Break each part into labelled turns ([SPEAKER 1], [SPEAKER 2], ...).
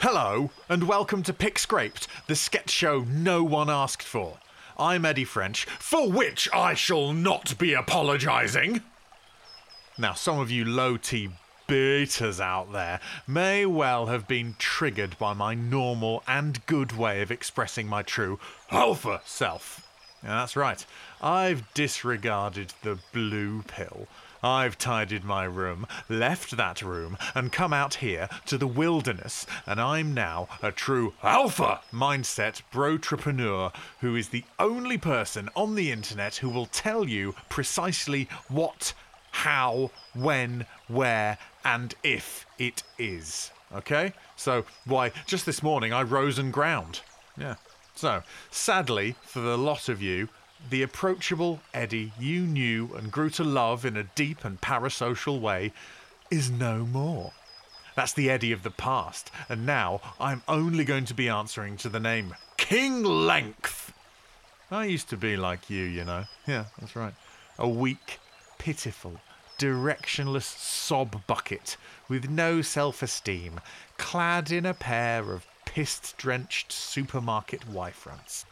[SPEAKER 1] Hello, and welcome to Pick Scraped, the sketch show no one asked for. I'm Eddie French, for which I shall not be apologising. Now, some of you low T betas out there may well have been triggered by my normal and good way of expressing my true alpha self. Yeah, that's right, I've disregarded the blue pill. I've tidied my room, left that room, and come out here to the wilderness, and I'm now a true alpha mindset brotrepreneur who is the only person on the internet who will tell you precisely what, how, when, where, and if it is. Okay? So, why, just this morning I rose and ground. Yeah. So, sadly, for the lot of you, the approachable Eddie you knew and grew to love in a deep and parasocial way is no more. That's the Eddie of the past, and now I'm only going to be answering to the name King Length. I used to be like you, you know. Yeah, that's right. A weak, pitiful, directionless sob bucket with no self esteem, clad in a pair of pissed drenched supermarket Y fronts.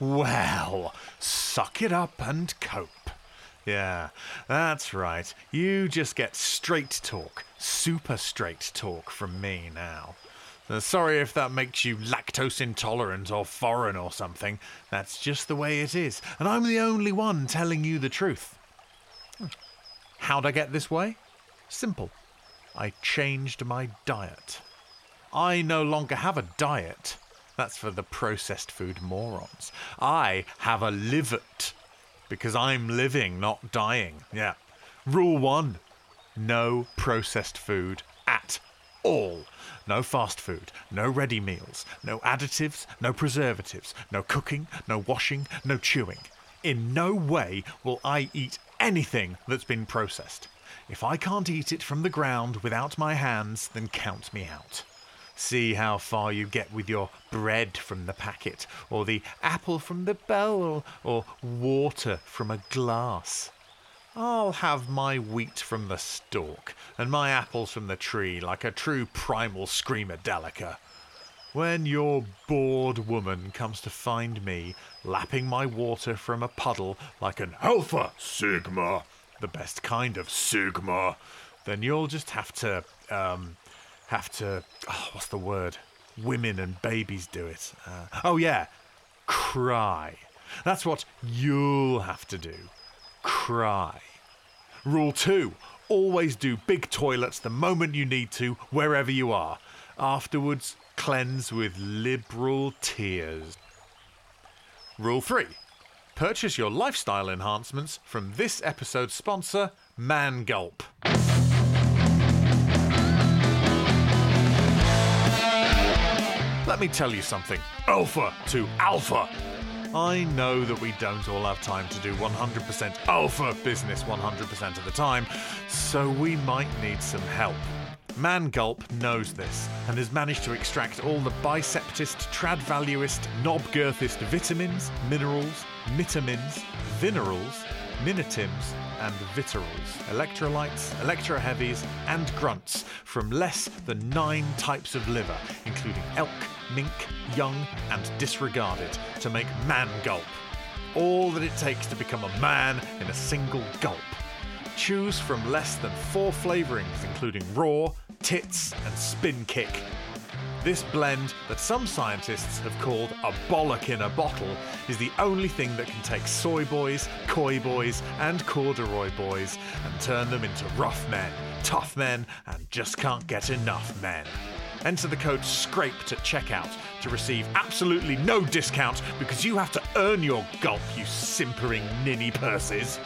[SPEAKER 1] Well, suck it up and cope. Yeah, that's right. You just get straight talk, super straight talk from me now. Uh, sorry if that makes you lactose intolerant or foreign or something. That's just the way it is, and I'm the only one telling you the truth. Hmm. How'd I get this way? Simple. I changed my diet. I no longer have a diet. That's for the processed food morons. I have a livet because I'm living, not dying. Yeah. Rule one no processed food at all. No fast food, no ready meals, no additives, no preservatives, no cooking, no washing, no chewing. In no way will I eat anything that's been processed. If I can't eat it from the ground without my hands, then count me out. See how far you get with your bread from the packet, or the apple from the bell, or, water from a glass. I'll have my wheat from the stalk, and my apples from the tree, like a true primal screamer screamadelica. When your bored woman comes to find me lapping my water from a puddle like an Alpha Sigma, the best kind of Sigma, then you'll just have to, um, have to. Oh, what's the word? Women and babies do it. Uh, oh, yeah. Cry. That's what you'll have to do. Cry. Rule two always do big toilets the moment you need to, wherever you are. Afterwards, cleanse with liberal tears. Rule 3 Purchase your lifestyle enhancements from this episode's sponsor, Man Let me tell you something Alpha to Alpha. I know that we don't all have time to do 100% alpha business 100% of the time, so we might need some help. Man Gulp knows this and has managed to extract all the biceptist, tradvaluist, knobgirthist vitamins, minerals, vitamins, minerals, minitims, and viterals, electrolytes, electroheavies, and grunts from less than nine types of liver, including elk, mink, young, and disregarded, to make Man Gulp. All that it takes to become a man in a single gulp. Choose from less than four flavourings, including raw, tits, and spin kick. This blend, that some scientists have called a bollock in a bottle, is the only thing that can take soy boys, coy boys, and corduroy boys and turn them into rough men, tough men, and just can't get enough men. Enter the code SCRAPED at checkout to receive absolutely no discount because you have to earn your gulp, you simpering ninny purses.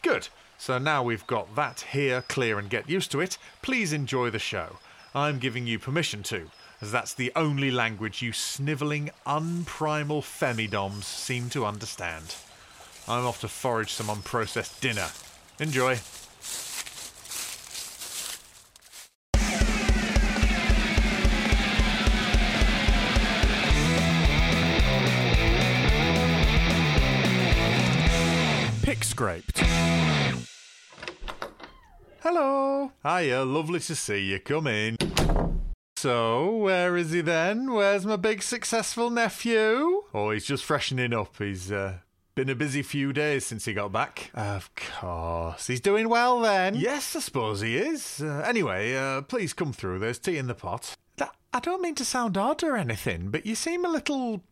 [SPEAKER 1] Good. So now we've got that here clear and get used to it, please enjoy the show. I'm giving you permission to, as that's the only language you snivelling, unprimal femidoms seem to understand. I'm off to forage some unprocessed dinner. Enjoy. Pick scraped. Hiya, lovely to see you. Come in. So, where is he then? Where's my big successful nephew? Oh, he's just freshening up. He's uh, been a busy few days since he got back. Of course. He's doing well then? Yes, I suppose he is. Uh, anyway, uh, please come through. There's tea in the pot. I don't mean to sound odd or anything, but you seem a little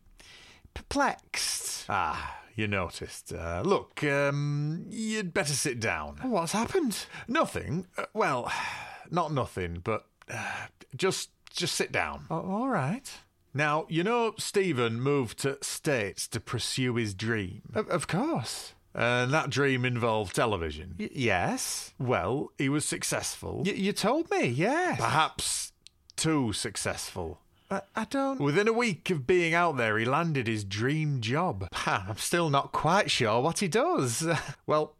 [SPEAKER 1] perplexed. Ah, you noticed. Uh, look, um, you'd better sit down. What's happened? Nothing. Uh, well, not nothing, but uh, just just sit down. Oh, all right. Now, you know, Stephen moved to States to pursue his dream. Of, of course. And that dream involved television. Y- yes. Well, he was successful. Y- you told me, yes. Perhaps too successful. I, I don't. Within a week of being out there, he landed his dream job. I'm still not quite sure what he does. well,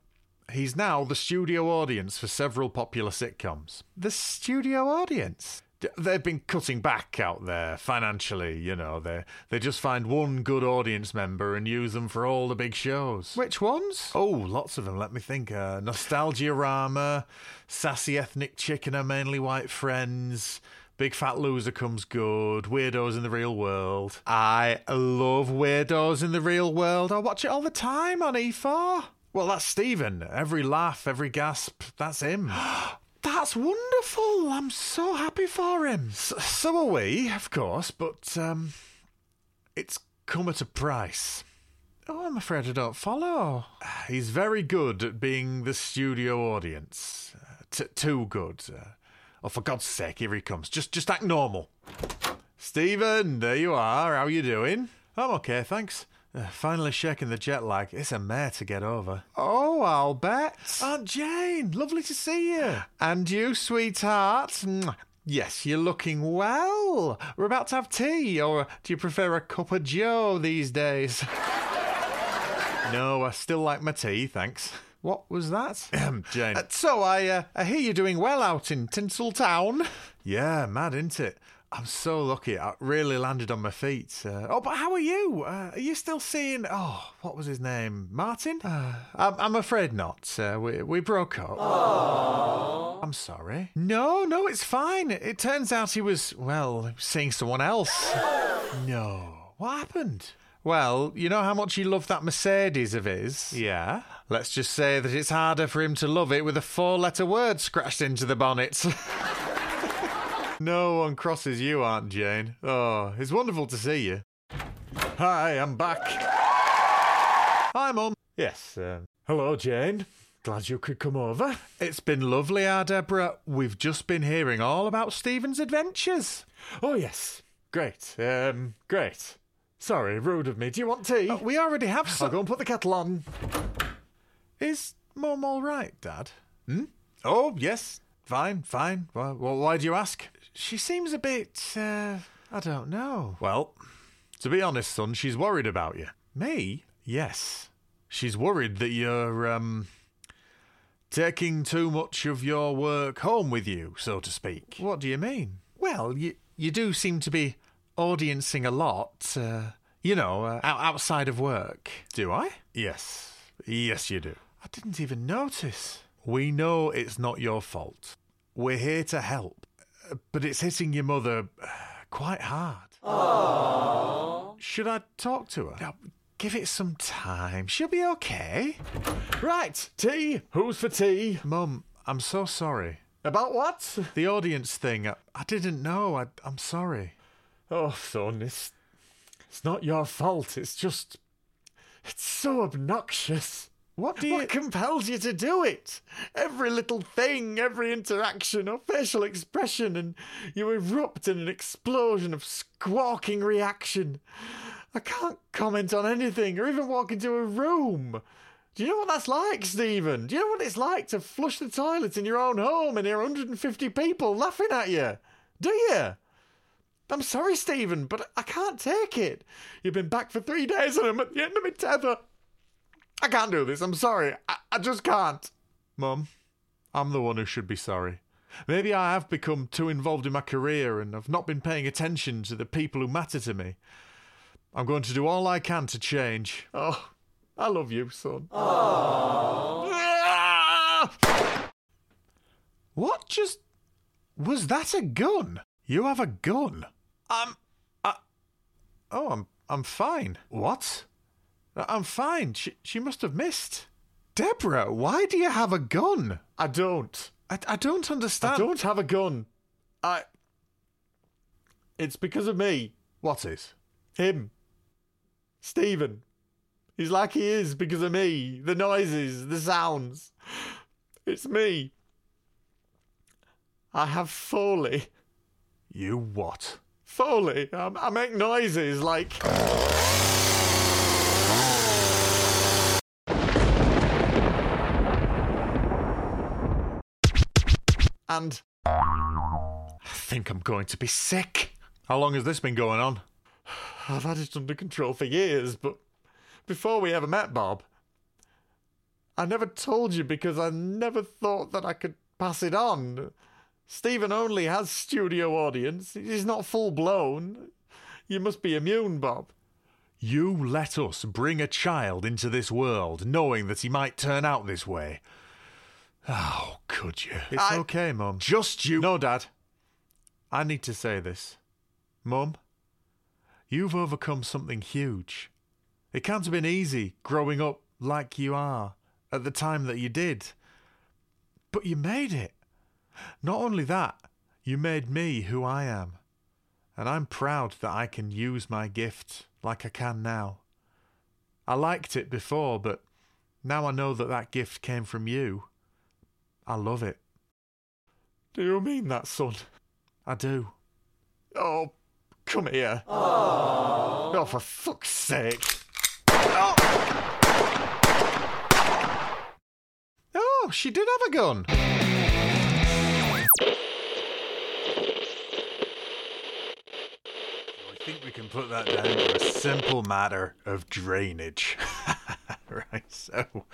[SPEAKER 1] he's now the studio audience for several popular sitcoms. The studio audience? They've been cutting back out there financially, you know. They they just find one good audience member and use them for all the big shows. Which ones? Oh, lots of them. Let me think. Uh, Nostalgia Rama, Sassy Ethnic Chicken are mainly white friends. Big Fat Loser comes good. Weirdos in the Real World. I love Weirdos in the Real World. I watch it all the time on E4. Well, that's Stephen. Every laugh, every gasp, that's him. That's wonderful. I'm so happy for him. So, so are we, of course, but um, it's come at a price. Oh, I'm afraid I don't follow. He's very good at being the studio audience. T- too good. Uh, Oh, for God's sake, here he comes. Just, just act normal. Stephen, there you are. How you doing? I'm okay, thanks. Uh, finally shaking the jet lag. It's a mare to get over. Oh, I'll bet. Aunt Jane, lovely to see you. And you, sweetheart. Yes, you're looking well. We're about to have tea, or do you prefer a cup of joe these days? no, I still like my tea, thanks. What was that? Jane. Uh, so I, uh, I hear you're doing well out in Tinseltown. Yeah, mad, isn't it? I'm so lucky. I really landed on my feet. Uh, oh, but how are you? Uh, are you still seeing? Oh, what was his name? Martin? Uh, I'm, I'm, afraid not. Uh, we we broke up. Aww. I'm sorry. No, no, it's fine. It turns out he was well seeing someone else. no. What happened? Well, you know how much he loved that Mercedes of his? Yeah. Let's just say that it's harder for him to love it with a four letter word scratched into the bonnet. no one crosses you, Aunt Jane. Oh, it's wonderful to see you. Hi, I'm back. Hi, Mum. Yes, uh, hello, Jane. Glad you could come over. It's been lovely, our Deborah. We've just been hearing all about Stephen's adventures. Oh, yes. Great. Um, great. Sorry, rude of me. Do you want tea? Uh, we already have some. I'll go and put the kettle on. Is Mum all right, Dad? Hmm? Oh, yes. Fine, fine. Well, why do you ask? She seems a bit, uh, I don't know. Well, to be honest, son, she's worried about you. Me? Yes. She's worried that you're, um, taking too much of your work home with you, so to speak. What do you mean? Well, you, you do seem to be audiencing a lot, uh, you know, uh, outside of work. Do I? Yes. Yes, you do. I didn't even notice. We know it's not your fault. We're here to help. But it's hitting your mother uh, quite hard. Aww. Should I talk to her? Now, give it some time. She'll be okay. Right, tea. Who's for tea? Mum, I'm so sorry. About what? The audience thing. I, I didn't know. I, I'm sorry. Oh, son, it's, it's not your fault. It's just. It's so obnoxious. What do you. What compels you to do it? Every little thing, every interaction or facial expression, and you erupt in an explosion of squawking reaction. I can't comment on anything or even walk into a room. Do you know what that's like, Stephen? Do you know what it's like to flush the toilet in your own home and hear 150 people laughing at you? Do you? I'm sorry, Stephen, but I can't take it. You've been back for three days and I'm at the end of my tether. I can't do this. I'm sorry. I, I just can't. Mum, I'm the one who should be sorry. Maybe I have become too involved in my career and have not been paying attention to the people who matter to me. I'm going to do all I can to change. Oh, I love you, son. Aww. just. Was that a gun? You have a gun? I'm. I, oh, I'm. I'm fine. What? Uh, I'm fine. She, she must have missed. Deborah, why do you have a gun?
[SPEAKER 2] I don't.
[SPEAKER 1] I, I don't understand.
[SPEAKER 2] I don't have a gun. I. It's because of me.
[SPEAKER 1] What is?
[SPEAKER 2] Him. Stephen. He's like he is because of me. The noises, the sounds. It's me. I have Foley.
[SPEAKER 1] You what?
[SPEAKER 2] Foley. I, I make noises like. And
[SPEAKER 1] I think I'm going to be sick. How long has this been going on?
[SPEAKER 2] I've had it under control for years, but before we ever met, Bob, I never told you because I never thought that I could pass it on. Stephen only has studio audience. He's not full blown. You must be immune, Bob.
[SPEAKER 1] You let us bring a child into this world knowing that he might turn out this way. Oh, could you? It's
[SPEAKER 2] I-
[SPEAKER 1] okay, Mum. Just you.
[SPEAKER 2] No, Dad.
[SPEAKER 1] I need to say this. Mum, you've overcome something huge. It can't have been easy growing up like you are at the time that you did. But you made it. Not only that, you made me who I am. And I'm proud that I can use my gift like I can now. I liked it before, but now I know that that gift came from you. I love it.
[SPEAKER 2] Do you mean that, son?
[SPEAKER 1] I do.
[SPEAKER 2] Oh, come here. Oh, for fuck's sake.
[SPEAKER 1] Oh. oh, she did have a gun. Think we can put that down to a simple matter of drainage. right, so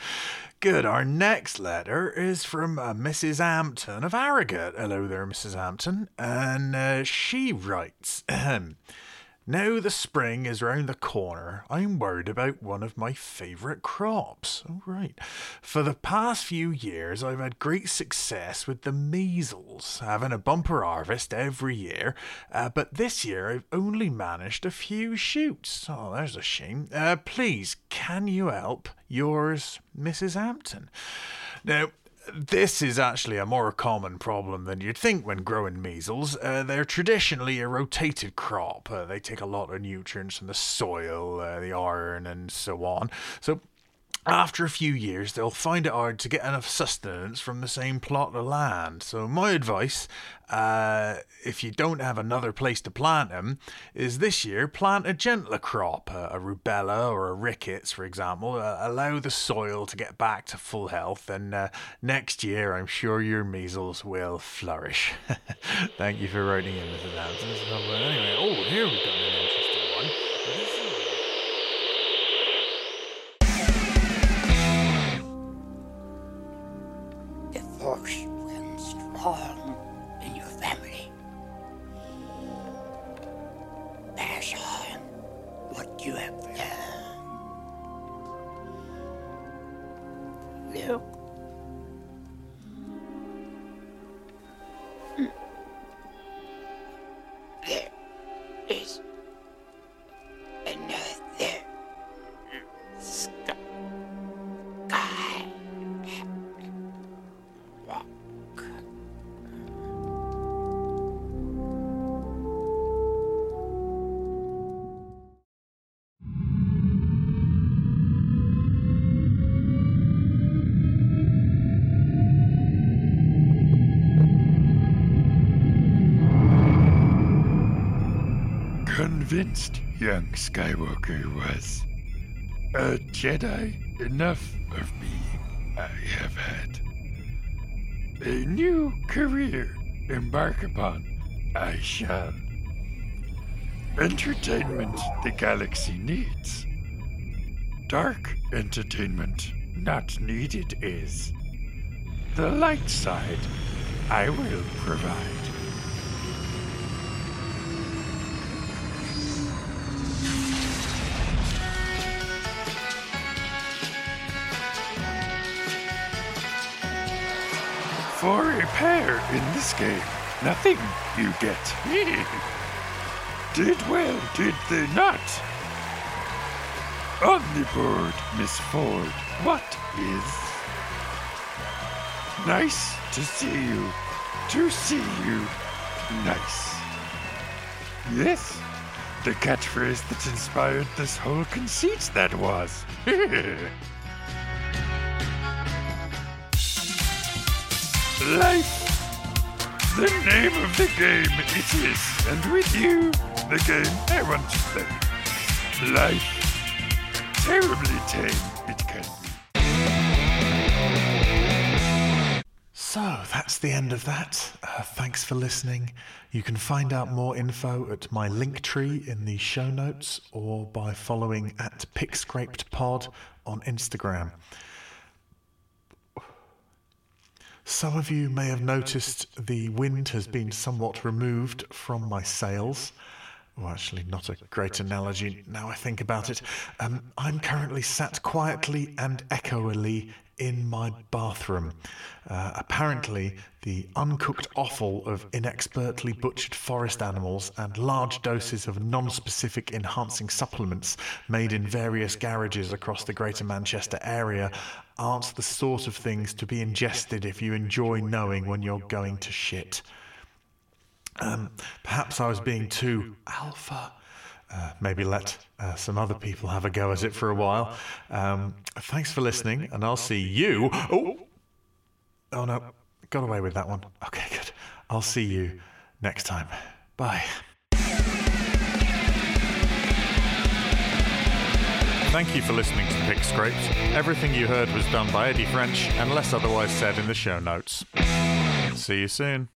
[SPEAKER 1] good. Our next letter is from uh, Mrs. Hampton of Harrogate. Hello there, Mrs. Hampton. And uh, she writes. now the spring is round the corner, I'm worried about one of my favourite crops. Oh, right. For the past few years, I've had great success with the measles, having a bumper harvest every year. Uh, but this year, I've only managed a few shoots. Oh, there's a shame. Uh, please, can you help? Yours, Mrs. Hampton. Now, this is actually a more common problem than you'd think when growing measles. Uh, they're traditionally a rotated crop. Uh, they take a lot of nutrients from the soil, uh, the iron, and so on. So after a few years, they'll find it hard to get enough sustenance from the same plot of land. So, my advice, uh, if you don't have another place to plant them, is this year plant a gentler crop, a, a rubella or a rickets, for example. Uh, allow the soil to get back to full health, and uh, next year, I'm sure your measles will flourish. Thank you for writing in, Mrs. Hampton. Anyway, oh, here we've got an interesting one.
[SPEAKER 3] Convinced young Skywalker was. A Jedi, enough of me I have had. A new career embark upon I shall. Entertainment the galaxy needs. Dark entertainment not needed is. The light side I will provide. For a pair in this game. Nothing you get. did well, did they not? On the board, Miss Ford, what is? Nice to see you. To see you. Nice. Yes, the catchphrase that inspired this whole conceit that was. Life. The name of the game it is, and with you, the game I want to play. Life. Terribly tame it can be.
[SPEAKER 1] So that's the end of that. Uh, thanks for listening. You can find out more info at my link tree in the show notes or by following at PickScrapedPod on Instagram. Some of you may have noticed the wind has been somewhat removed from my sails. Well, actually, not a great analogy now I think about it. Um, I'm currently sat quietly and echoily in my bathroom. Uh, apparently, the uncooked offal of inexpertly butchered forest animals and large doses of non specific enhancing supplements made in various garages across the Greater Manchester area aren't the sort of things to be ingested if you enjoy knowing when you're going to shit. Um, perhaps I was being too alpha. Uh, maybe let uh, some other people have a go at it for a while. Um, thanks for listening, and I'll see you. Oh, oh no, got away with that one. Okay, good. I'll see you next time. Bye. Thank you for listening to Pick Scrapes. Everything you heard was done by Eddie French, unless otherwise said in the show notes. See you soon.